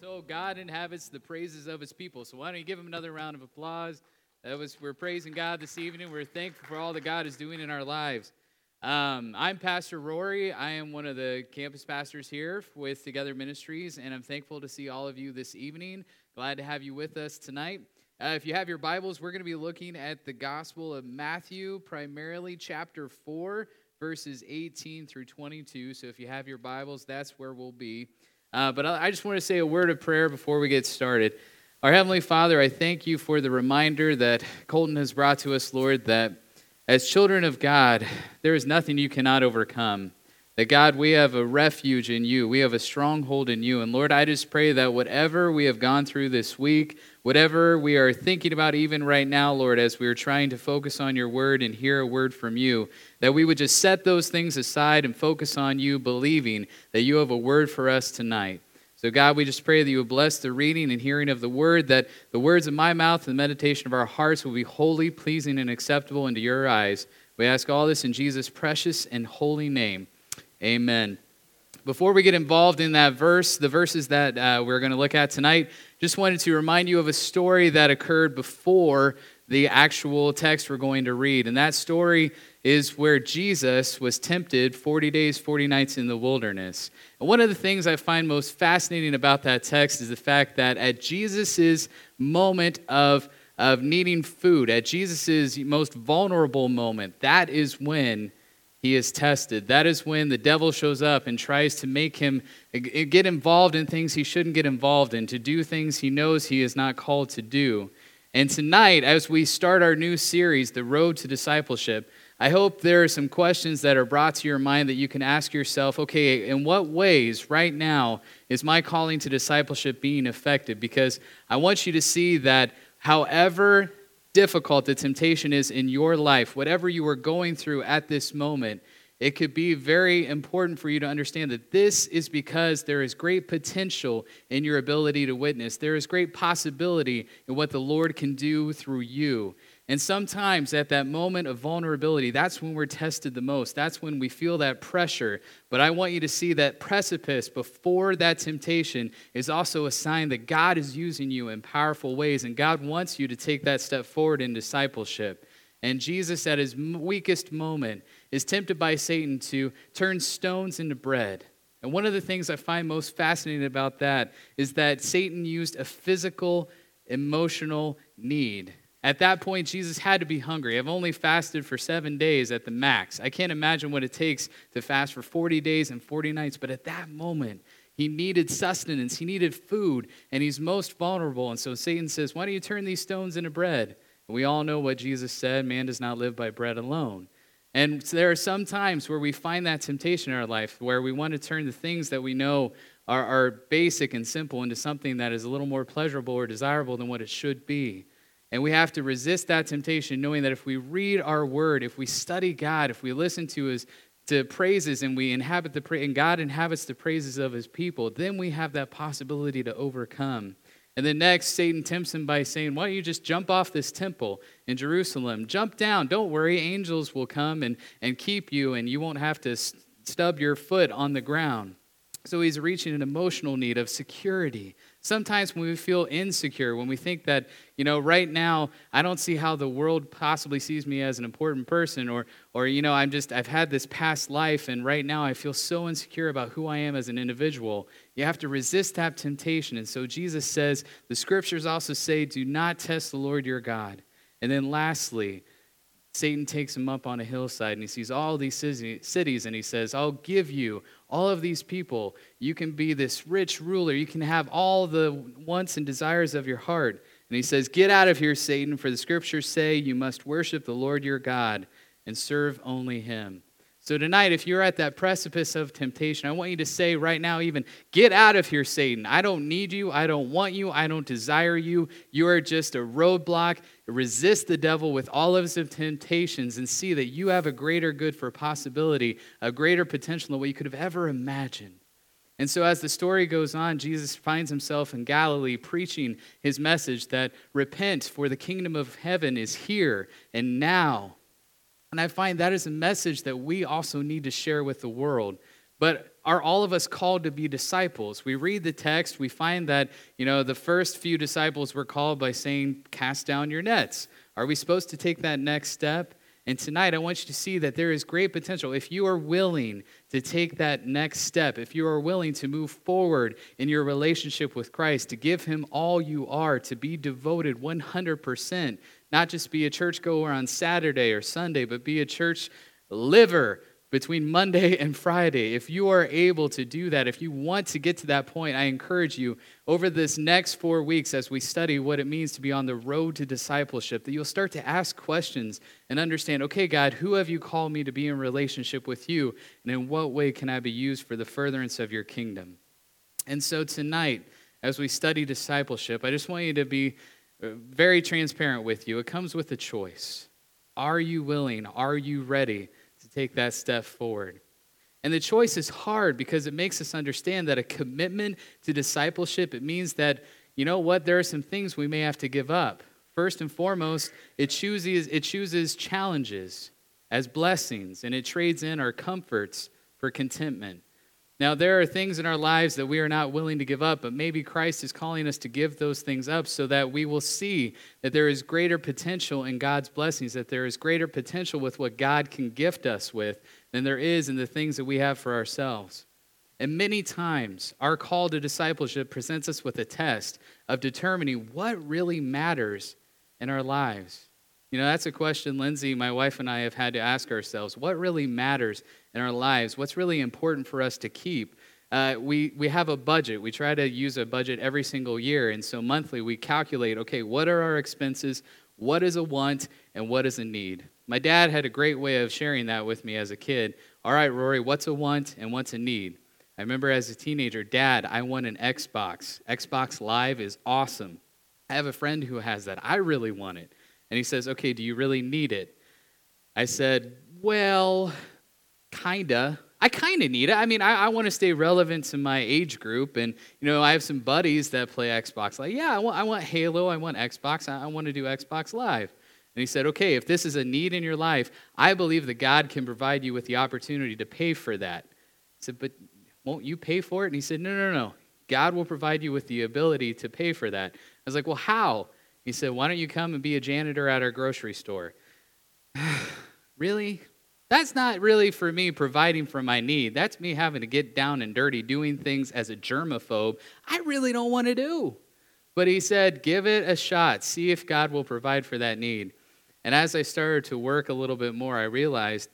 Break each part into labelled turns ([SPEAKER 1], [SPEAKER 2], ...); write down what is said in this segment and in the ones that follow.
[SPEAKER 1] So God inhabits the praises of his people. So why don't you give him another round of applause? That was we're praising God this evening. We're thankful for all that God is doing in our lives. Um, I'm Pastor Rory. I am one of the campus pastors here with Together Ministries, and I'm thankful to see all of you this evening. Glad to have you with us tonight. Uh, if you have your Bibles, we're going to be looking at the Gospel of Matthew, primarily chapter 4, verses 18 through 22. So if you have your Bibles, that's where we'll be. Uh, but I just want to say a word of prayer before we get started. Our Heavenly Father, I thank you for the reminder that Colton has brought to us, Lord, that as children of God, there is nothing you cannot overcome. That God, we have a refuge in you. We have a stronghold in you. And Lord, I just pray that whatever we have gone through this week, whatever we are thinking about even right now, Lord, as we are trying to focus on your word and hear a word from you, that we would just set those things aside and focus on you, believing that you have a word for us tonight. So, God, we just pray that you would bless the reading and hearing of the word, that the words of my mouth and the meditation of our hearts will be wholly pleasing and acceptable into your eyes. We ask all this in Jesus' precious and holy name. Amen. Before we get involved in that verse, the verses that uh, we're going to look at tonight, just wanted to remind you of a story that occurred before the actual text we're going to read. And that story is where Jesus was tempted 40 days, 40 nights in the wilderness. And one of the things I find most fascinating about that text is the fact that at Jesus' moment of, of needing food, at Jesus' most vulnerable moment, that is when he is tested. That is when the devil shows up and tries to make him eh, eh, get involved in things he shouldn't get involved in, to do things he knows he is not called to do. And tonight, as we start our new series, The Road to Discipleship, I hope there are some questions that are brought to your mind that you can ask yourself okay, in what ways right now is my calling to discipleship being effective? Because I want you to see that however difficult the temptation is in your life, whatever you are going through at this moment, it could be very important for you to understand that this is because there is great potential in your ability to witness. There is great possibility in what the Lord can do through you. And sometimes at that moment of vulnerability, that's when we're tested the most. That's when we feel that pressure. But I want you to see that precipice before that temptation is also a sign that God is using you in powerful ways, and God wants you to take that step forward in discipleship. And Jesus, at his weakest moment, is tempted by Satan to turn stones into bread. And one of the things I find most fascinating about that is that Satan used a physical, emotional need at that point, Jesus had to be hungry. I've only fasted for seven days at the max. I can't imagine what it takes to fast for 40 days and 40 nights, but at that moment, he needed sustenance, he needed food, and he's most vulnerable. And so Satan says, Why don't you turn these stones into bread? And we all know what Jesus said man does not live by bread alone. And so there are some times where we find that temptation in our life where we want to turn the things that we know are, are basic and simple into something that is a little more pleasurable or desirable than what it should be. And we have to resist that temptation, knowing that if we read our word, if we study God, if we listen to his to praises and we inhabit the pra- and God inhabits the praises of his people, then we have that possibility to overcome. And then next, Satan tempts him by saying, Why don't you just jump off this temple in Jerusalem? Jump down. Don't worry. Angels will come and, and keep you, and you won't have to stub your foot on the ground. So he's reaching an emotional need of security. Sometimes when we feel insecure, when we think that, you know, right now I don't see how the world possibly sees me as an important person, or, or you know, I'm just, I've had this past life, and right now I feel so insecure about who I am as an individual. You have to resist that temptation. And so Jesus says, the scriptures also say, do not test the Lord your God. And then lastly, Satan takes him up on a hillside and he sees all these cities and he says, I'll give you all of these people. You can be this rich ruler. You can have all the wants and desires of your heart. And he says, Get out of here, Satan, for the scriptures say you must worship the Lord your God and serve only him. So, tonight, if you're at that precipice of temptation, I want you to say right now, even, get out of here, Satan. I don't need you. I don't want you. I don't desire you. You are just a roadblock. Resist the devil with all of his temptations and see that you have a greater good for possibility, a greater potential than what you could have ever imagined. And so, as the story goes on, Jesus finds himself in Galilee preaching his message that repent, for the kingdom of heaven is here and now. And I find that is a message that we also need to share with the world. But are all of us called to be disciples? We read the text, we find that, you know, the first few disciples were called by saying, Cast down your nets. Are we supposed to take that next step? And tonight, I want you to see that there is great potential. If you are willing to take that next step, if you are willing to move forward in your relationship with Christ, to give Him all you are, to be devoted 100%, not just be a churchgoer on Saturday or Sunday, but be a church liver between Monday and Friday. If you are able to do that, if you want to get to that point, I encourage you over this next four weeks as we study what it means to be on the road to discipleship, that you'll start to ask questions and understand okay, God, who have you called me to be in relationship with you? And in what way can I be used for the furtherance of your kingdom? And so tonight, as we study discipleship, I just want you to be Uh, very transparent with you. It comes with a choice. Are you willing? Are you ready? To take that step forward. And the choice is hard because it makes us understand that a commitment to discipleship, it means that, you know what, there are some things we may have to give up. First and foremost, it chooses, it chooses challenges as blessings, and it trades in our comforts for contentment. Now, there are things in our lives that we are not willing to give up, but maybe Christ is calling us to give those things up so that we will see that there is greater potential in God's blessings, that there is greater potential with what God can gift us with than there is in the things that we have for ourselves. And many times, our call to discipleship presents us with a test of determining what really matters in our lives. You know, that's a question Lindsay, my wife, and I have had to ask ourselves. What really matters in our lives? What's really important for us to keep? Uh, we, we have a budget. We try to use a budget every single year. And so monthly, we calculate okay, what are our expenses? What is a want? And what is a need? My dad had a great way of sharing that with me as a kid. All right, Rory, what's a want and what's a need? I remember as a teenager, Dad, I want an Xbox. Xbox Live is awesome. I have a friend who has that. I really want it. And he says, Okay, do you really need it? I said, Well, kinda. I kind of need it. I mean, I, I want to stay relevant to my age group. And, you know, I have some buddies that play Xbox. Like, yeah, I want, I want Halo. I want Xbox. I, I want to do Xbox Live. And he said, okay, if this is a need in your life, I believe that God can provide you with the opportunity to pay for that. I said, but won't you pay for it? And he said, no, no, no. God will provide you with the ability to pay for that. I was like, well, how? He said, Why don't you come and be a janitor at our grocery store? really? That's not really for me providing for my need. That's me having to get down and dirty, doing things as a germaphobe I really don't want to do. But he said, Give it a shot. See if God will provide for that need. And as I started to work a little bit more, I realized,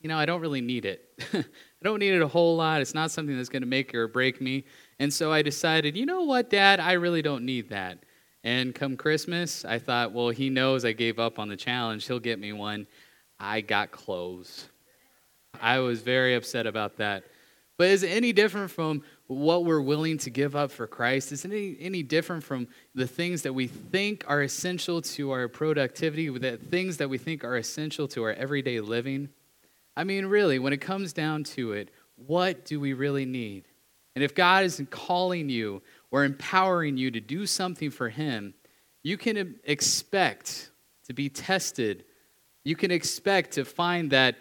[SPEAKER 1] you know, I don't really need it. I don't need it a whole lot. It's not something that's going to make or break me. And so I decided, you know what, Dad, I really don't need that. And come Christmas, I thought, well, he knows I gave up on the challenge. He'll get me one. I got clothes. I was very upset about that. But is it any different from what we're willing to give up for Christ? Is it any, any different from the things that we think are essential to our productivity, the things that we think are essential to our everyday living? I mean, really, when it comes down to it, what do we really need? And if God isn't calling you or empowering you to do something for Him, you can expect to be tested. You can expect to find that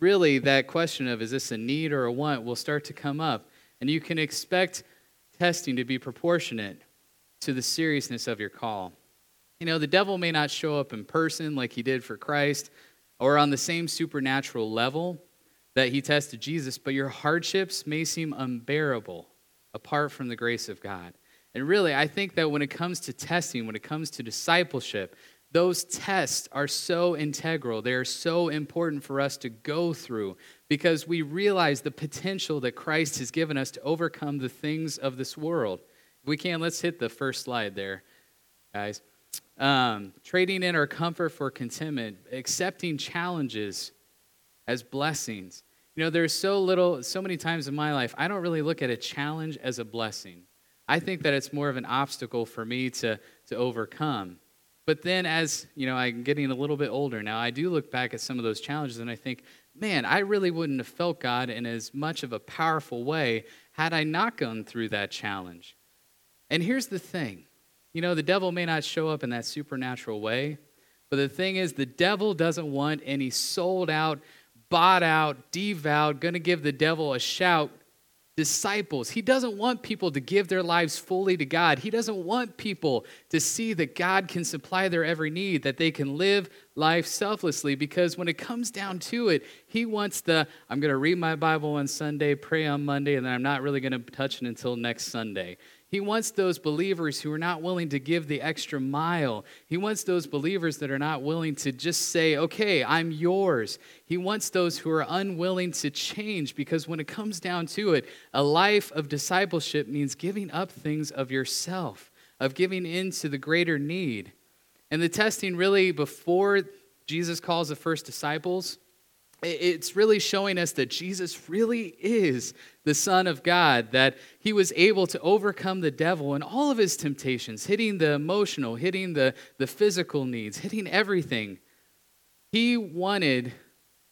[SPEAKER 1] really that question of is this a need or a want will start to come up. And you can expect testing to be proportionate to the seriousness of your call. You know, the devil may not show up in person like he did for Christ or on the same supernatural level that he tested Jesus, but your hardships may seem unbearable apart from the grace of God. And really, I think that when it comes to testing, when it comes to discipleship, those tests are so integral. They are so important for us to go through because we realize the potential that Christ has given us to overcome the things of this world. If we can, let's hit the first slide there, guys. Um, trading in our comfort for contentment, accepting challenges as blessings. You know, there's so little, so many times in my life, I don't really look at a challenge as a blessing. I think that it's more of an obstacle for me to, to overcome. But then, as you know, I'm getting a little bit older now, I do look back at some of those challenges and I think, man, I really wouldn't have felt God in as much of a powerful way had I not gone through that challenge. And here's the thing you know, the devil may not show up in that supernatural way, but the thing is, the devil doesn't want any sold out bought out, devout, going to give the devil a shout disciples. He doesn't want people to give their lives fully to God. He doesn't want people to see that God can supply their every need, that they can live life selflessly. Because when it comes down to it, He wants the I'm going to read my Bible on Sunday, pray on Monday, and then I'm not really going to touch it until next Sunday. He wants those believers who are not willing to give the extra mile. He wants those believers that are not willing to just say, okay, I'm yours. He wants those who are unwilling to change because when it comes down to it, a life of discipleship means giving up things of yourself, of giving in to the greater need. And the testing really, before Jesus calls the first disciples, it's really showing us that Jesus really is the Son of God, that he was able to overcome the devil and all of his temptations, hitting the emotional, hitting the, the physical needs, hitting everything. He wanted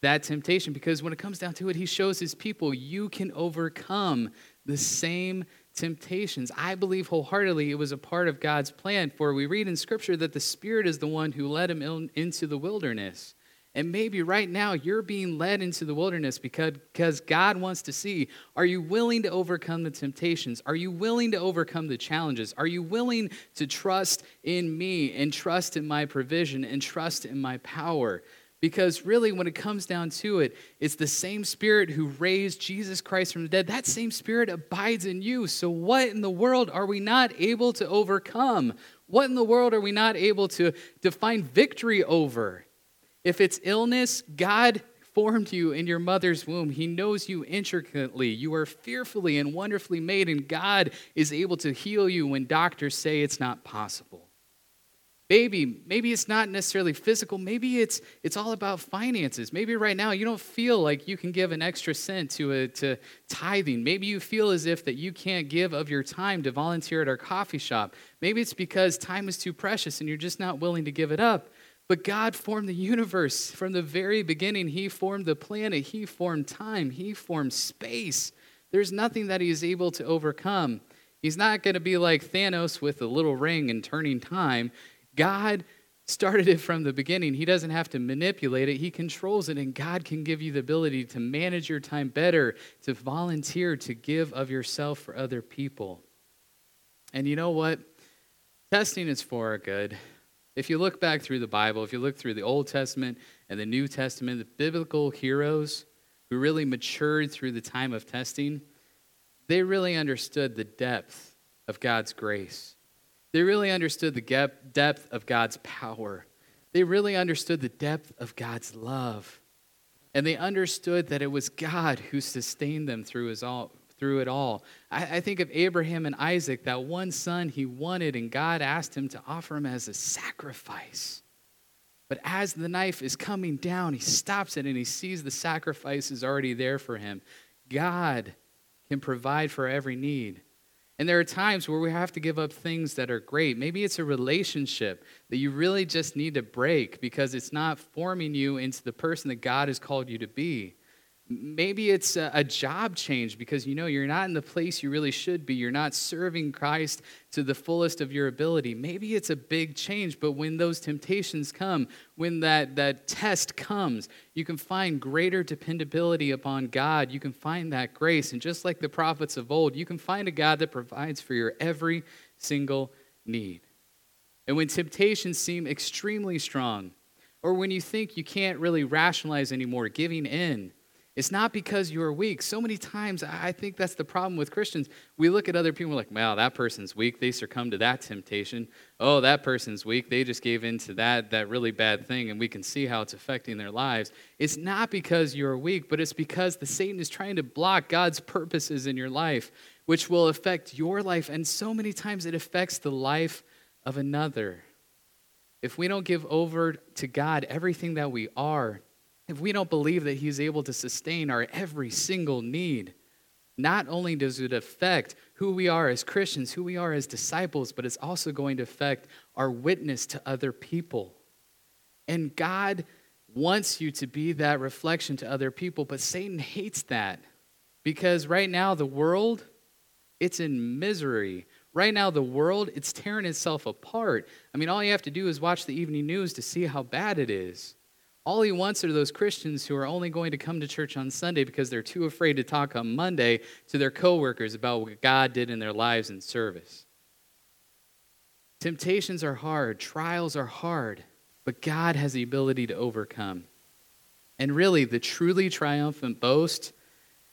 [SPEAKER 1] that temptation because when it comes down to it, he shows his people you can overcome the same temptations. I believe wholeheartedly it was a part of God's plan, for we read in Scripture that the Spirit is the one who led him in, into the wilderness. And maybe right now you're being led into the wilderness because, because God wants to see are you willing to overcome the temptations? Are you willing to overcome the challenges? Are you willing to trust in me and trust in my provision and trust in my power? Because really, when it comes down to it, it's the same spirit who raised Jesus Christ from the dead. That same spirit abides in you. So, what in the world are we not able to overcome? What in the world are we not able to, to find victory over? If it's illness, God formed you in your mother's womb. He knows you intricately. You are fearfully and wonderfully made, and God is able to heal you when doctors say it's not possible. Baby, maybe it's not necessarily physical. Maybe it's it's all about finances. Maybe right now you don't feel like you can give an extra cent to a, to tithing. Maybe you feel as if that you can't give of your time to volunteer at our coffee shop. Maybe it's because time is too precious and you're just not willing to give it up. But God formed the universe from the very beginning. He formed the planet, He formed time, He formed space. There's nothing that He is able to overcome. He's not going to be like Thanos with a little ring and turning time. God started it from the beginning. He doesn't have to manipulate it, He controls it, and God can give you the ability to manage your time better, to volunteer, to give of yourself for other people. And you know what? Testing is for our good. If you look back through the Bible, if you look through the Old Testament and the New Testament, the biblical heroes who really matured through the time of testing, they really understood the depth of God's grace. They really understood the depth of God's power. They really understood the depth of God's love. And they understood that it was God who sustained them through, his all, through it all. I, I, think of Abraham and Isaac, that one son he wanted, and God asked him to offer him as a sacrifice. But as the knife is coming down, he stops it and he sees the sacrifice is already there for him. God can provide for every need. And there are times where we have to give up things that are great. Maybe it's a relationship that you really just need to break because it's not forming you into the person that God has called you to be. Maybe it's a, job change because you know you're not in the place you really should be. You're not serving Christ to the fullest of your ability. Maybe it's a big change, but when those temptations come, when that, that test comes, you can find greater dependability upon God. You can find that grace. And just like the prophets of old, you can find a God that provides for your every single need. And when temptations seem extremely strong, or when you think you can't really rationalize anymore, giving in, it's not because you are weak. So many times, I think that's the problem with Christians. We look at other people like, wow, that person's weak. They succumbed to that temptation. Oh, that person's weak. They just gave in to that, that really bad thing, and we can see how it's affecting their lives. It's not because you're weak, but it's because the Satan is trying to block God's purposes in your life, which will affect your life. And so many times it affects the life of another. If we don't give over to God everything that we are, if we don't believe that He's able to sustain our every single need, not only does it affect who we are as Christians, who we are as disciples, but it's also going to affect our witness to other people. And God wants you to be that reflection to other people, but Satan hates that because right now the world, it's in misery. Right now, the world, it's tearing itself apart. I mean, all you have to do is watch the evening news to see how bad it is. All he wants are those Christians who are only going to come to church on Sunday because they're too afraid to talk on Monday to their coworkers about what God did in their lives in service. Temptations are hard, trials are hard, but God has the ability to overcome. And really, the truly triumphant boast,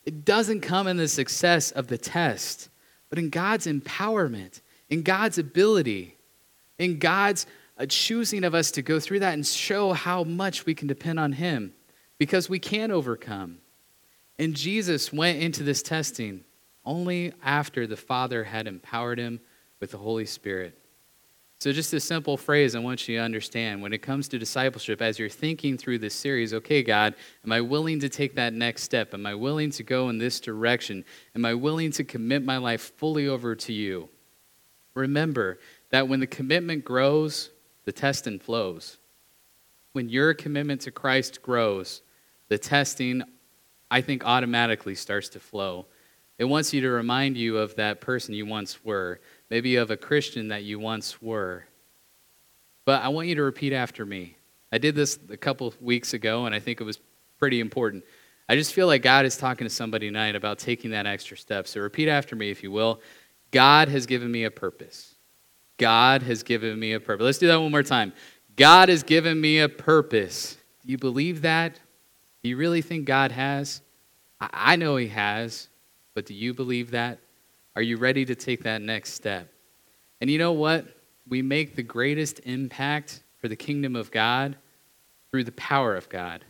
[SPEAKER 1] it doesn't come in the success of the test, but in God's empowerment, in God's ability, in God's a choosing of us to go through that and show how much we can depend on Him because we can overcome. And Jesus went into this testing only after the Father had empowered him with the Holy Spirit. So, just a simple phrase I want you to understand when it comes to discipleship, as you're thinking through this series, okay, God, am I willing to take that next step? Am I willing to go in this direction? Am I willing to commit my life fully over to you? Remember that when the commitment grows, the testing flows. When your commitment to Christ grows, the testing, I think, automatically starts to flow. It wants you to remind you of that person you once were, maybe of a Christian that you once were. But I want you to repeat after me. I did this a couple weeks ago, and I think it was pretty important. I just feel like God is talking to somebody tonight about taking that extra step. So repeat after me, if you will. God has given me a purpose. God has given me a purpose. Let's do that one more time. God has given me a purpose. Do you believe that? Do you really think God has? I know He has, but do you believe that? Are you ready to take that next step? And you know what? We make the greatest impact for the kingdom of God through the power of God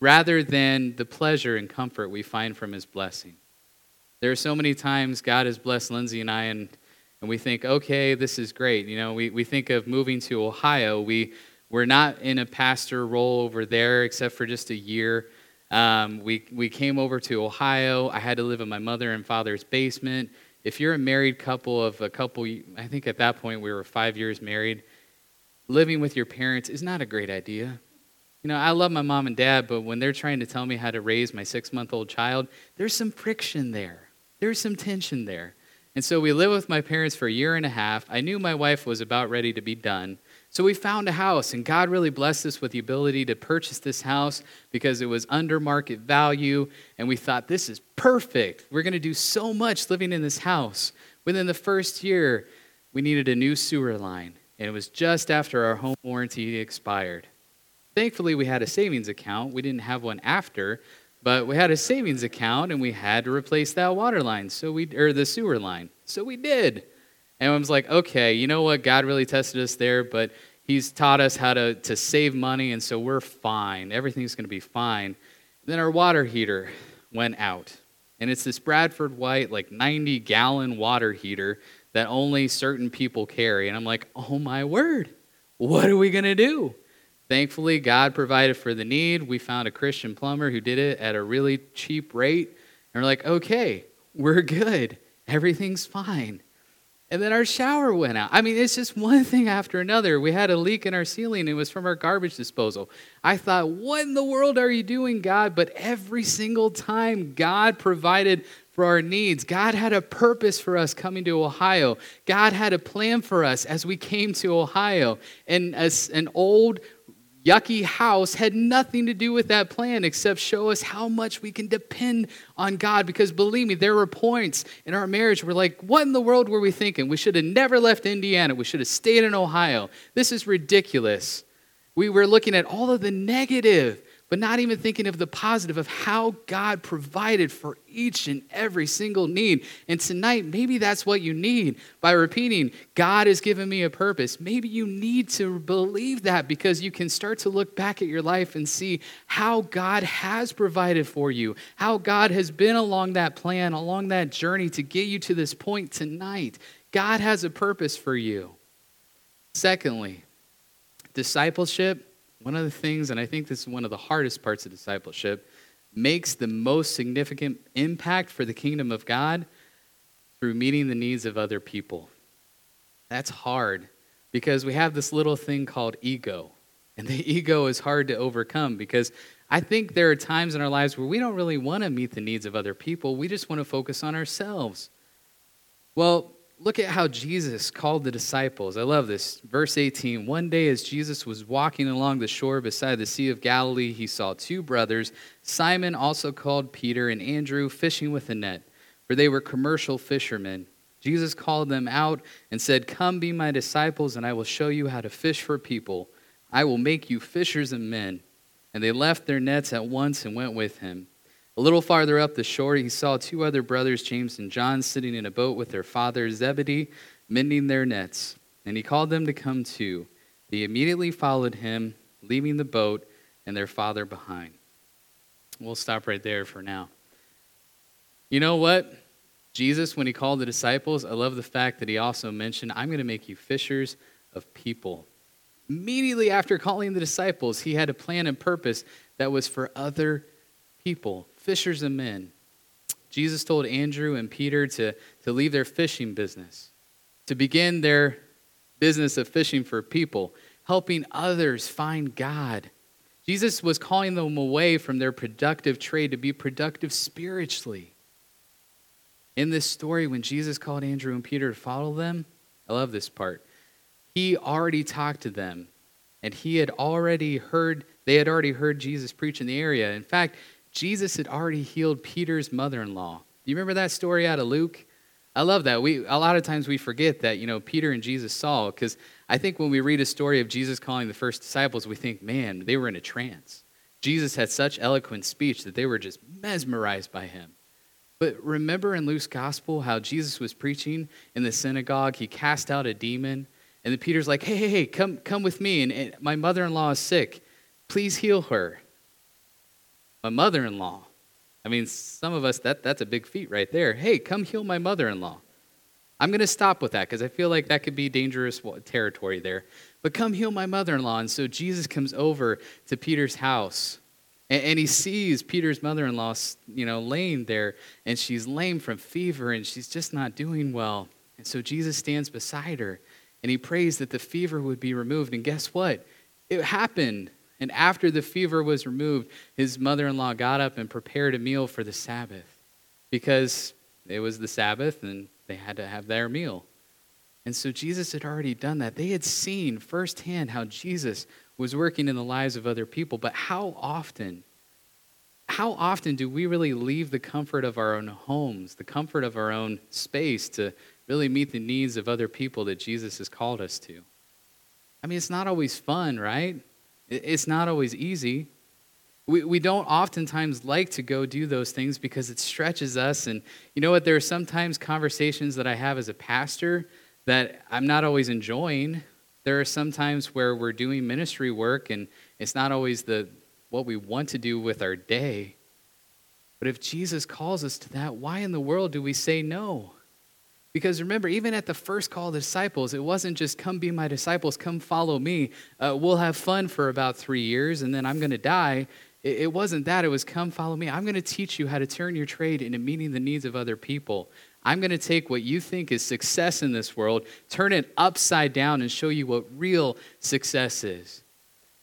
[SPEAKER 1] rather than the pleasure and comfort we find from His blessing. There are so many times God has blessed Lindsay and I, and and we think, okay, this is great. You know, we, we think of moving to Ohio. We, we're not in a pastor role over there except for just a year. Um, we, we came over to Ohio. I had to live in my mother and father's basement. If you're a married couple of a couple, I think at that point we were five years married, living with your parents is not a great idea. You know, I love my mom and dad, but when they're trying to tell me how to raise my six month old child, there's some friction there. There's some tension there. And so we lived with my parents for a year and a half. I knew my wife was about ready to be done. So we found a house, and God really blessed us with the ability to purchase this house because it was under market value. And we thought, this is perfect. We're going to do so much living in this house. Within the first year, we needed a new sewer line, and it was just after our home warranty expired. Thankfully, we had a savings account. We didn't have one after, but we had a savings account and we had to replace that water line, so we or the sewer line. So we did. And I was like, okay, you know what? God really tested us there, but He's taught us how to, to save money, and so we're fine. Everything's going to be fine. Then our water heater went out. And it's this Bradford White, like 90 gallon water heater that only certain people carry. And I'm like, oh my word, what are we going to do? Thankfully, God provided for the need. We found a Christian plumber who did it at a really cheap rate. And we're like, okay, we're good. Everything's fine. And then our shower went out. I mean, it's just one thing after another. We had a leak in our ceiling. It was from our garbage disposal. I thought, what in the world are you doing, God? But every single time, God provided for our needs. God had a purpose for us coming to Ohio. God had a plan for us as we came to Ohio. And as an old yucky house had nothing to do with that plan except show us how much we can depend on God. Because believe me, there were points in our marriage where, like, what in the world were we thinking? We should have never left Indiana. We should have stayed in Ohio. This is ridiculous. We were looking at all of the negative but not even thinking of the positive of how God provided for each and every single need. And tonight, maybe that's what you need by repeating, God has given me a purpose. Maybe you need to believe that because you can start to look back at your life and see how God has provided for you, how God has been along that plan, along that journey to get you to this point tonight. God has a purpose for you. Secondly, discipleship one of the things, and I think this is one of the hardest parts of discipleship, makes the most significant impact for the kingdom of God through meeting the needs of other people. That's hard because we have this little thing called ego. And the ego is hard to overcome because I think there are times in our lives where we don't really want to meet the needs of other people. We just want to focus on ourselves. Well, look at how Jesus called the disciples. I love this. Verse 18 One day, as Jesus was walking along the shore beside the Sea of Galilee, he saw two brothers, Simon, also called Peter, and Andrew, fishing with a net, for they were commercial fishermen. Jesus called them out and said, Come be my disciples, and I will show you how to fish for people. I will make you fishers of men. And they left their nets at once and went with him. A little farther up the shore, he saw two other brothers, James and John, sitting in a boat with their father Zebedee, mending their nets. And he called them to come too. They immediately followed him, leaving the boat and their father behind. We'll stop right there for now. You know what? Jesus, when he called the disciples, I love the fact that he also mentioned, I'm going to make you fishers of people. Immediately after calling the disciples, he had a plan and purpose that was for other people, fishers of men. Jesus told Andrew and Peter to, to leave their fishing business, to begin their business of fishing for people, helping others find God. Jesus was calling them away from their productive trade to be productive spiritually. In this story, when Jesus called Andrew and Peter to follow them, I love this part. He already talked to them, and he had already heard, they had already heard Jesus preach in the area. In fact, Jesus had already healed Peter's mother in law. You remember that story out of Luke? I love that. We a lot of times we forget that, you know, Peter and Jesus saw because I think when we read a story of Jesus calling the first disciples, we think, man, they were in a trance. Jesus had such eloquent speech that they were just mesmerized by him. But remember in Luke's gospel how Jesus was preaching in the synagogue, he cast out a demon, and then Peter's like, hey, hey, hey, come, come with me, and, and my mother-in-law is sick. Please heal her my mother in law. I mean, some of us, that, that's a big feat right there. Hey, come heal my mother in law. I'm going to stop with that because I feel like that could be dangerous territory there. But come heal my mother in law. And so Jesus comes over to Peter's house and, and he sees Peter's mother in law, you know, laying there and she's lame from fever and she's just not doing well. And so Jesus stands beside her and he prays that the fever would be removed. And guess what? It happened. And after the fever was removed, his mother in law got up and prepared a meal for the Sabbath because it was the Sabbath and they had to have their meal. And so Jesus had already done that. They had seen firsthand how Jesus was working in the lives of other people. But how often, how often do we really leave the comfort of our own homes, the comfort of our own space to really meet the needs of other people that Jesus has called us to? I mean, it's not always fun, right? It's not always easy. We, we don't oftentimes like to go do those things because it stretches us. And you know what? There are sometimes conversations that I have as a pastor that I'm not always enjoying. There are some times where we're doing ministry work and it's not always the what we want to do with our day. But if Jesus calls us to that, why in the world do we say no? Because remember, even at the first call the disciples, it wasn't just come be my disciples, come follow me. Uh, we'll have fun for about three years and then I'm going to die. It, it wasn't that. It was come follow me. I'm going to teach you how to turn your trade into meeting the needs of other people. I'm going to take what you think is success in this world, turn it upside down, and show you what real success is.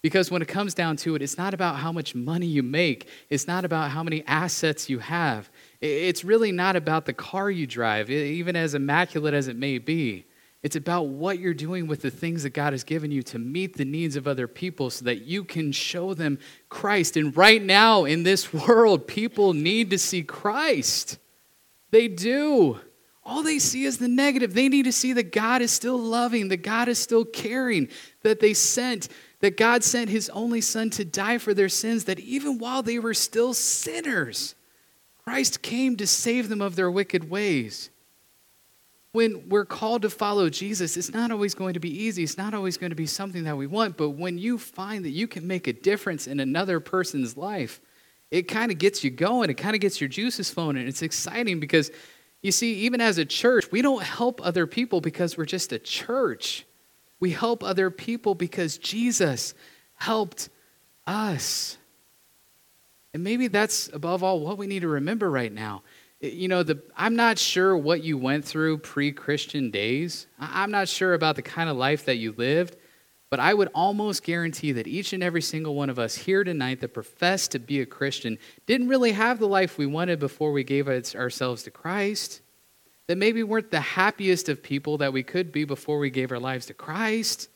[SPEAKER 1] Because when it comes down to it, it's not about how much money you make, it's not about how many assets you have. It's really not about the car you drive, even as immaculate as it may be. It's about what you're doing with the things that God has given you to meet the needs of other people so that you can show them Christ. And right now in this world, people need to see Christ. They do. All they see is the negative. They need to see that God is still loving, that God is still caring, that they sent, that God sent his only son to die for their sins, that even while they were still sinners, Christ came to save them of their wicked ways. When we're called to follow Jesus, it's not always going to be easy. It's not always going to be something that we want. But when you find that you can make a difference in another person's life, it kind of gets you going. It kind of gets your juices flowing. And it's exciting because, you see, even as a church, we don't help other people because we're just a church. We help other people because Jesus helped us. And maybe that's above all what we need to remember right now. You know, the, I'm not sure what you went through pre Christian days. I'm not sure about the kind of life that you lived, but I would almost guarantee that each and every single one of us here tonight that profess to be a Christian didn't really have the life we wanted before we gave ourselves to Christ. that maybe weren't the happiest of people that we could be before we gave our lives to Christ.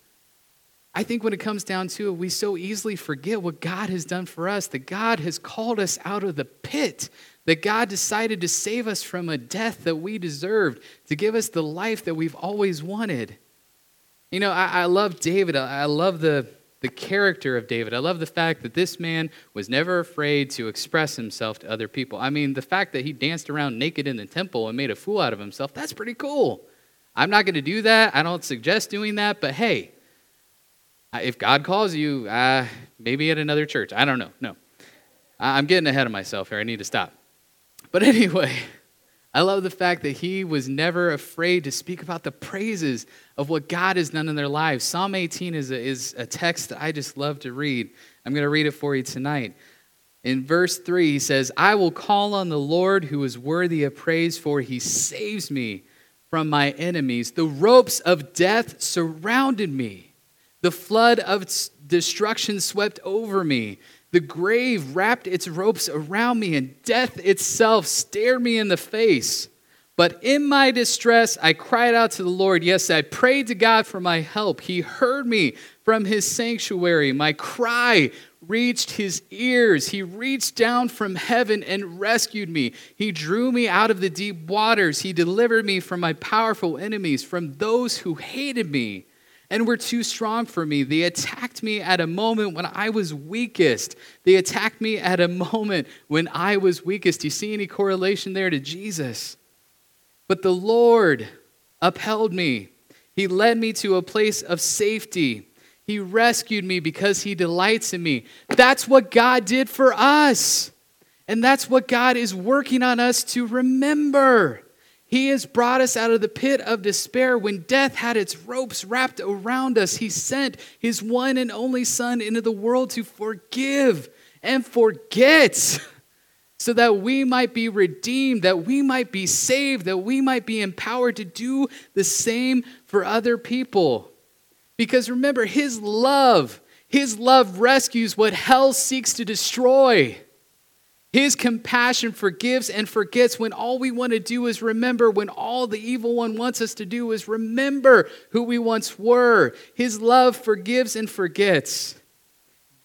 [SPEAKER 1] I think when it comes down to it, we so easily forget what God has done for us, that God has called us out of the pit, that God decided to save us from a death that we deserved, to give us the life that we've always wanted. You know, I, I love David. I, I love the, the character of David. I love the fact that this man was never afraid to express himself to other people. I mean, the fact that he danced around naked in the temple and made a fool out of himself, that's pretty cool. I'm not going to do that. I don't suggest doing that, but hey, if God calls you, uh, maybe at another church. I don't know. No. I'm getting ahead of myself here. I need to stop. But anyway, I love the fact that he was never afraid to speak about the praises of what God has done in their lives. Psalm 18 is a, is a text that I just love to read. I'm going to read it for you tonight. In verse 3, he says, I will call on the Lord who is worthy of praise, for he saves me from my enemies. The ropes of death surrounded me, the flood of destruction swept over me. The grave wrapped its ropes around me, and death itself stared me in the face. But in my distress, I cried out to the Lord. Yes, I prayed to God for my help. He heard me from his sanctuary. My cry reached his ears. He reached down from heaven and rescued me. He drew me out of the deep waters. He delivered me from my powerful enemies, from those who hated me and were too strong for me. They attacked me at a moment when I was weakest. They attacked me at a moment when I was weakest. Do you see any correlation there to Jesus? But the Lord upheld me. He led me to a place of safety. He rescued me because He delights in me. That's what God did for us. And that's what God is working on us to remember. He has brought us out of the pit of despair. When death had its ropes wrapped around us, He sent His one and only Son into the world to forgive and forget so that we might be redeemed, that we might be saved, that we might be empowered to do the same for other people. Because remember, His love, His love rescues what hell seeks to destroy. His compassion forgives and forgets when all we want to do is remember, when all the evil one wants us to do is remember who we once were. His love forgives and forgets.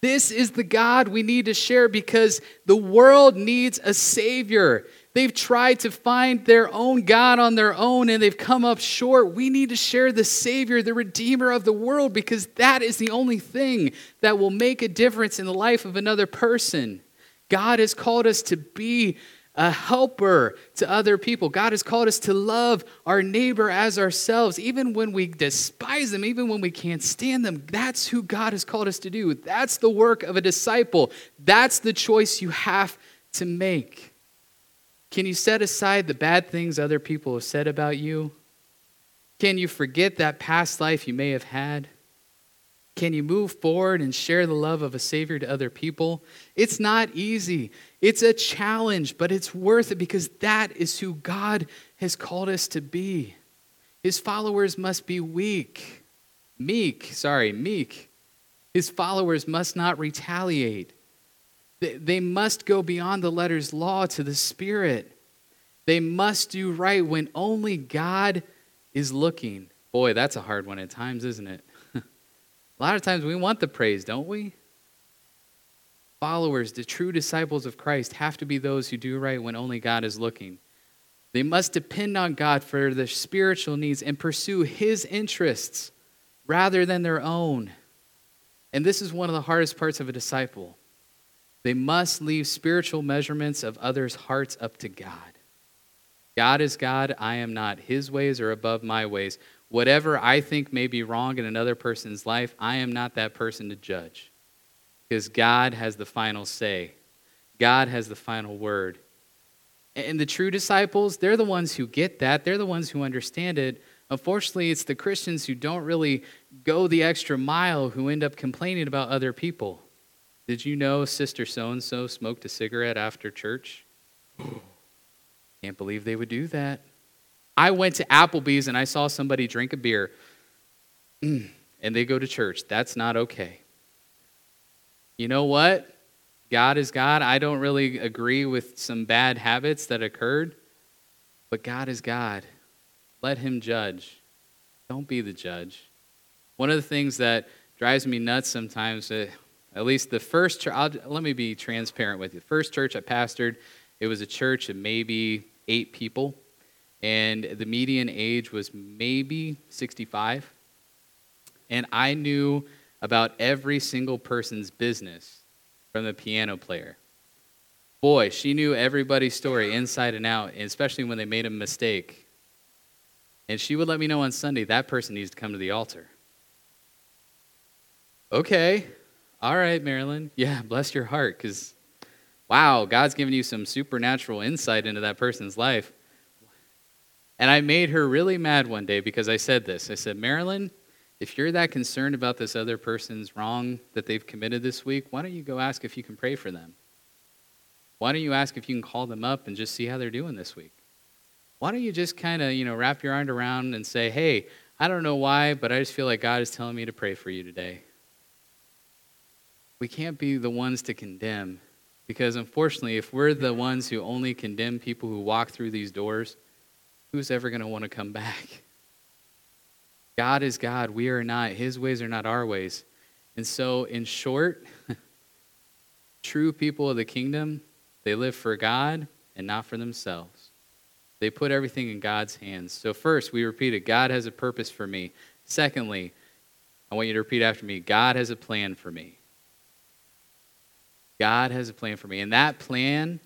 [SPEAKER 1] This is the God we need to share because the world needs a Savior. They've tried to find their own God on their own and they've come up short. We need to share the Savior, the Redeemer of the world, because that is the only thing that will make a difference in the life of another person. God has called us to be a helper to other people. God has called us to love our neighbor as ourselves, even when we despise them, even when we can't stand them. That's who God has called us to do. That's the work of a disciple. That's the choice you have to make. Can you set aside the bad things other people have said about you? Can you forget that past life you may have had? Can you move forward and share the love of a Savior to other people? It's not easy. It's a challenge, but it's worth it because that is who God has called us to be. His followers must be weak, meek, sorry, meek. His followers must not retaliate. They must go beyond the letter's law to the Spirit. They must do right when only God is looking. Boy, that's a hard one at times, isn't it? A lot of times we want the praise, don't we? Followers, the true disciples of Christ, have to be those who do right when only God is looking. They must depend on God for their spiritual needs and pursue His interests rather than their own. And this is one of the hardest parts of a disciple. They must leave spiritual measurements of others' hearts up to God. God is God, I am not. His ways are above my ways. Whatever I think may be wrong in another person's life, I am not that person to judge. Because God has the final say, God has the final word. And the true disciples, they're the ones who get that, they're the ones who understand it. Unfortunately, it's the Christians who don't really go the extra mile who end up complaining about other people. Did you know Sister so and so smoked a cigarette after church? Can't believe they would do that. I went to Applebee's and I saw somebody drink a beer and they go to church. That's not okay. You know what? God is God. I don't really agree with some bad habits that occurred, but God is God. let him judge. Don't be the judge. One of the things that drives me nuts sometimes, uh, at least the first church, let me be transparent with you. The first church I pastored, it was a church of maybe eight people, and the median age was maybe 65. And I knew about every single person's business from the piano player. Boy, she knew everybody's story inside and out, especially when they made a mistake. And she would let me know on Sunday that person needs to come to the altar. Okay, all right, Marilyn. Yeah, bless your heart, because wow, God's given you some supernatural insight into that person's life. And I made her really mad one day because I said this. I said, Marilyn, if you're that concerned about this other person's wrong that they've committed this week, why don't you go ask if you can pray for them? Why don't you ask if you can call them up and just see how they're doing this week? Why don't you just kind of, you know, wrap your arm around and say, hey, I don't know why, but I just feel like God is telling me to pray for you today. We can't be the ones to condemn because unfortunately, if we're the ones who only condemn people who walk through these doors, who's ever going to want to come back? God is God. We are not. His ways are not our ways. And so, in short, true people of the kingdom, they live for God and not for themselves. They put everything in God's hands. So, first, we repeat it God has a purpose for me. Secondly, I want you to repeat after me God has a plan for me. God has a plan for me. And that plan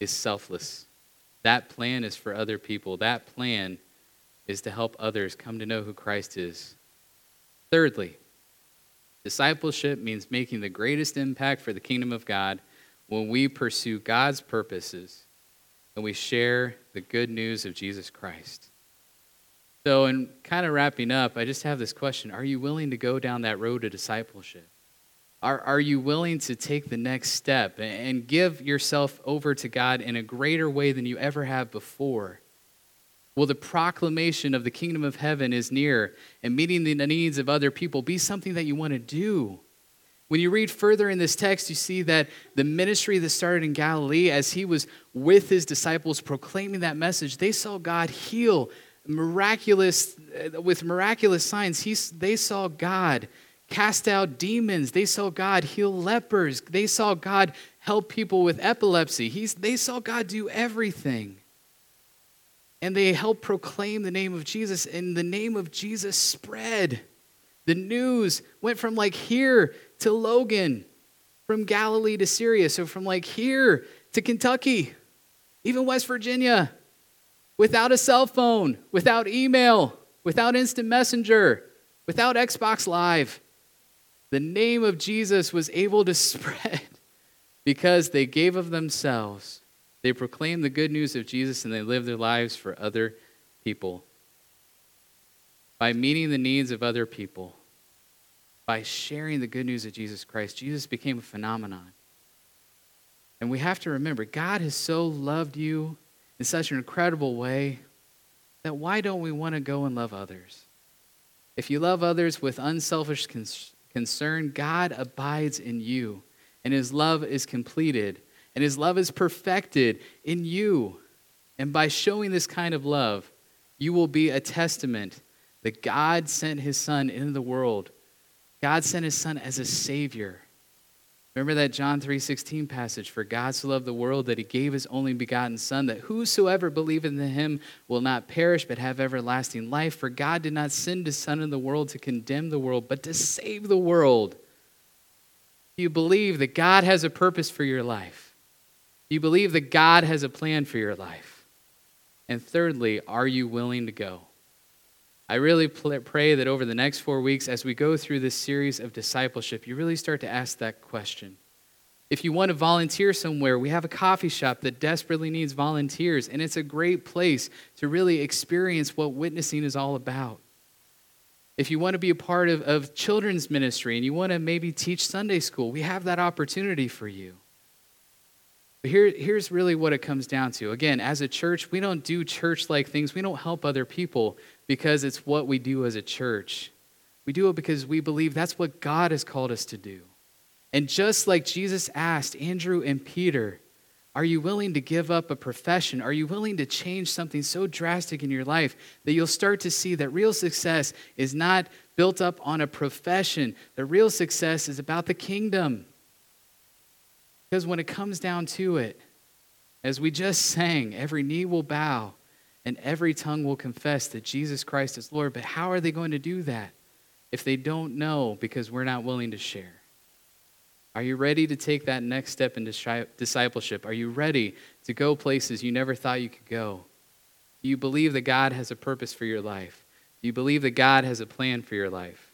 [SPEAKER 1] is selfless. That plan is for other people. That plan is to help others come to know who Christ is. Thirdly, discipleship means making the greatest impact for the kingdom of God when we pursue God's purposes and we share the good news of Jesus Christ. So, in kind of wrapping up, I just have this question Are you willing to go down that road to discipleship? Are, are you willing to take the next step and give yourself over to God in a greater way than you ever have before? Will the proclamation of the kingdom of heaven is near and meeting the needs of other people be something that you want to do? When you read further in this text, you see that the ministry that started in Galilee, as he was with his disciples proclaiming that message, they saw God heal miraculous, uh, with miraculous signs. He, they saw God cast out demons. They saw God heal lepers. They saw God help people with epilepsy. He's, they saw God do everything and they helped proclaim the name of Jesus, and the name of Jesus spread. The news went from like here to Logan, from Galilee to Syria, so from like here to Kentucky, even West Virginia, without a cell phone, without email, without instant messenger, without Xbox Live. The name of Jesus was able to spread because they gave of themselves they proclaimed the good news of Jesus and they lived their lives for other people. By meeting the needs of other people, by sharing the good news of Jesus Christ, Jesus became a phenomenon. And we have to remember God has so loved you in such an incredible way that why don't we want to go and love others? If you love others with unselfish concern, God abides in you, and his love is completed and his love is perfected in you. And by showing this kind of love, you will be a testament that God sent his son into the world. God sent his son as a savior. Remember that John 3:16 passage for God so loved the world that he gave his only begotten son that whosoever believeth in him will not perish but have everlasting life for God did not send his son in the world to condemn the world but to save the world. You believe that God has a purpose for your life. You believe that God has a plan for your life? And thirdly, are you willing to go? I really pray that over the next four weeks, as we go through this series of discipleship, you really start to ask that question. If you want to volunteer somewhere, we have a coffee shop that desperately needs volunteers, and it's a great place to really experience what witnessing is all about. If you want to be a part of, of children's ministry and you want to maybe teach Sunday school, we have that opportunity for you. But here, here's really what it comes down to. Again, as a church, we don't do church like things. We don't help other people because it's what we do as a church. We do it because we believe that's what God has called us to do. And just like Jesus asked Andrew and Peter, Are you willing to give up a profession? Are you willing to change something so drastic in your life that you'll start to see that real success is not built up on a profession? The real success is about the kingdom. Because when it comes down to it, as we just sang, every knee will bow and every tongue will confess that Jesus Christ is Lord. But how are they going to do that if they don't know because we're not willing to share? Are you ready to take that next step in discipleship? Are you ready to go places you never thought you could go? Do you believe that God has a purpose for your life? Do you believe that God has a plan for your life?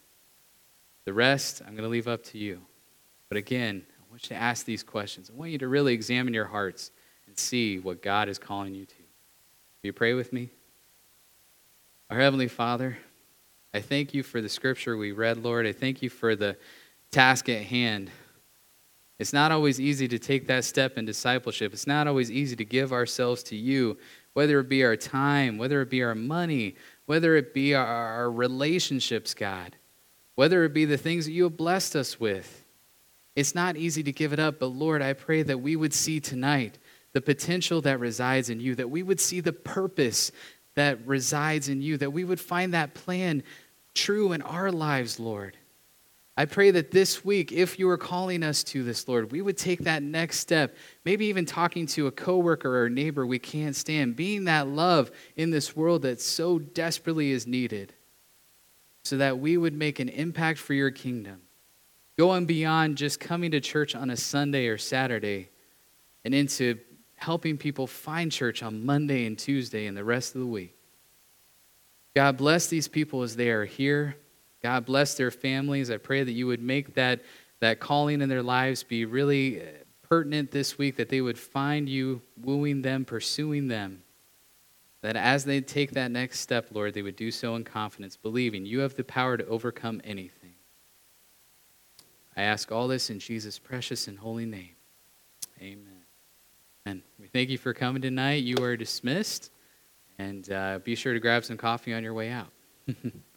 [SPEAKER 1] The rest, I'm going to leave up to you. But again, I want you to ask these questions. I want you to really examine your hearts and see what God is calling you to. You pray with me? Our Heavenly Father, I thank you for the scripture we read, Lord. I thank you for the task at hand it's not always easy to take that step in discipleship. It's not always easy to give ourselves to you, whether it be our time, whether it be our money, whether it be our, our relationships, God, whether it be the things that you have blessed us with. It's not easy to give it up, but Lord, I pray that we would see tonight the potential that resides in you, that we would see the purpose that resides in you, that we would find that plan true in our lives, Lord. I pray that this week, if you are calling us to this, Lord, we would take that next step, maybe even talking to a coworker or a neighbor we can't stand, being that love in this world that so desperately is needed, so that we would make an impact for your kingdom, going beyond just coming to church on a Sunday or Saturday and into helping people find church on Monday and Tuesday and the rest of the week. God bless these people as they are here. God bless their families. I pray that you would make that, that calling in their lives be really uh, pertinent this week, that they would find you wooing them, pursuing them. That as they take that next step, Lord, they would do so in confidence, believing you have the power to overcome anything. I ask all this in Jesus' precious and holy name. Amen. And we thank you for coming tonight. You are dismissed. And uh, be sure to grab some coffee on your way out.